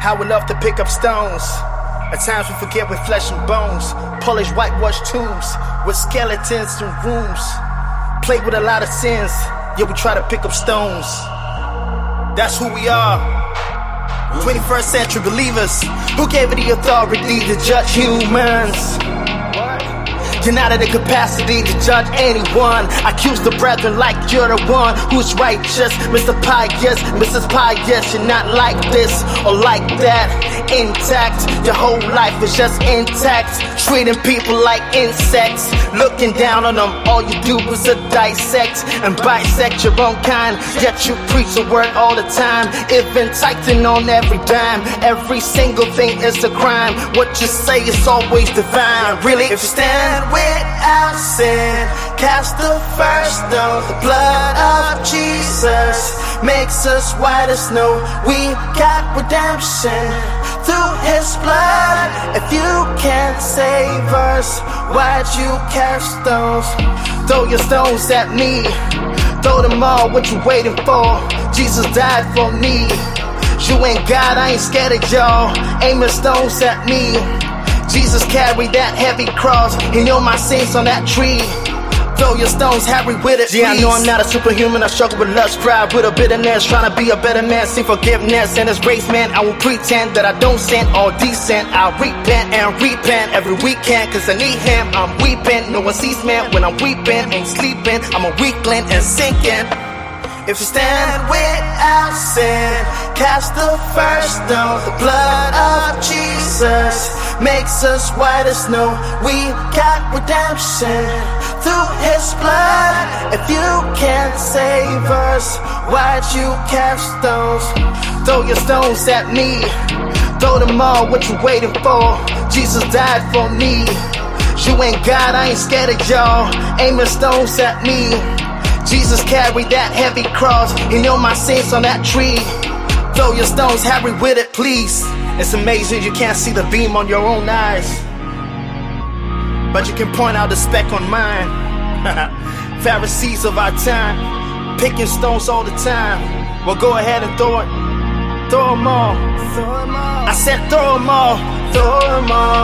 How we love to pick up stones. At times we forget we're flesh and bones. Polish whitewashed tombs with skeletons and rooms. Play with a lot of sins, yeah, we try to pick up stones. That's who we are. 21st century believers who gave it the authority to judge humans. You're not in the capacity to judge anyone. Accuse the brethren like you're the one who's righteous. Mr. Pious, Mrs. Pious, you're not like this or like that. Intact, your whole life is just intact. Treating people like insects. Looking down on them, all you do is dissect and bisect your own kind. Yet you preach the word all the time. Even tightening on every dime. Every single thing is a crime. What you say is always divine. Really, if you stand without sin. Cast the first stone. The blood of Jesus makes us white as snow. We got redemption through His blood. If you can't save us, why'd you cast stones? Throw your stones at me. Throw them all. What you waiting for? Jesus died for me. You ain't God, I ain't scared of y'all. Aiming stones at me. Jesus carried that heavy cross. He knew my sins on that tree. Throw your stones, Harry, with it. Yeah, I know I'm not a superhuman. I struggle with lust, pride, with a bitterness. Trying to be a better man, seek forgiveness and His race, man. I won't pretend that I don't sin or decent. I'll repent and repent every weekend, cause I need Him. I'm weeping, no one sees man when I'm weeping. Ain't sleeping, I'm a weakling and sinking. If you stand without sin, cast the first stone. The blood of Jesus makes us white as snow. We got redemption through His blood. If you can't save us, why'd you cast stones? Throw your stones at me. Throw them all. What you waiting for? Jesus died for me. You ain't God, I ain't scared of y'all. Aiming stones at me. Jesus carried that heavy cross. He knew my sins on that tree. Throw your stones, Harry, with it, please. It's amazing you can't see the beam on your own eyes. But you can point out the speck on mine. Pharisees of our time, picking stones all the time. Well, go ahead and throw it. Throw them all. I said, throw them all. Throw them all.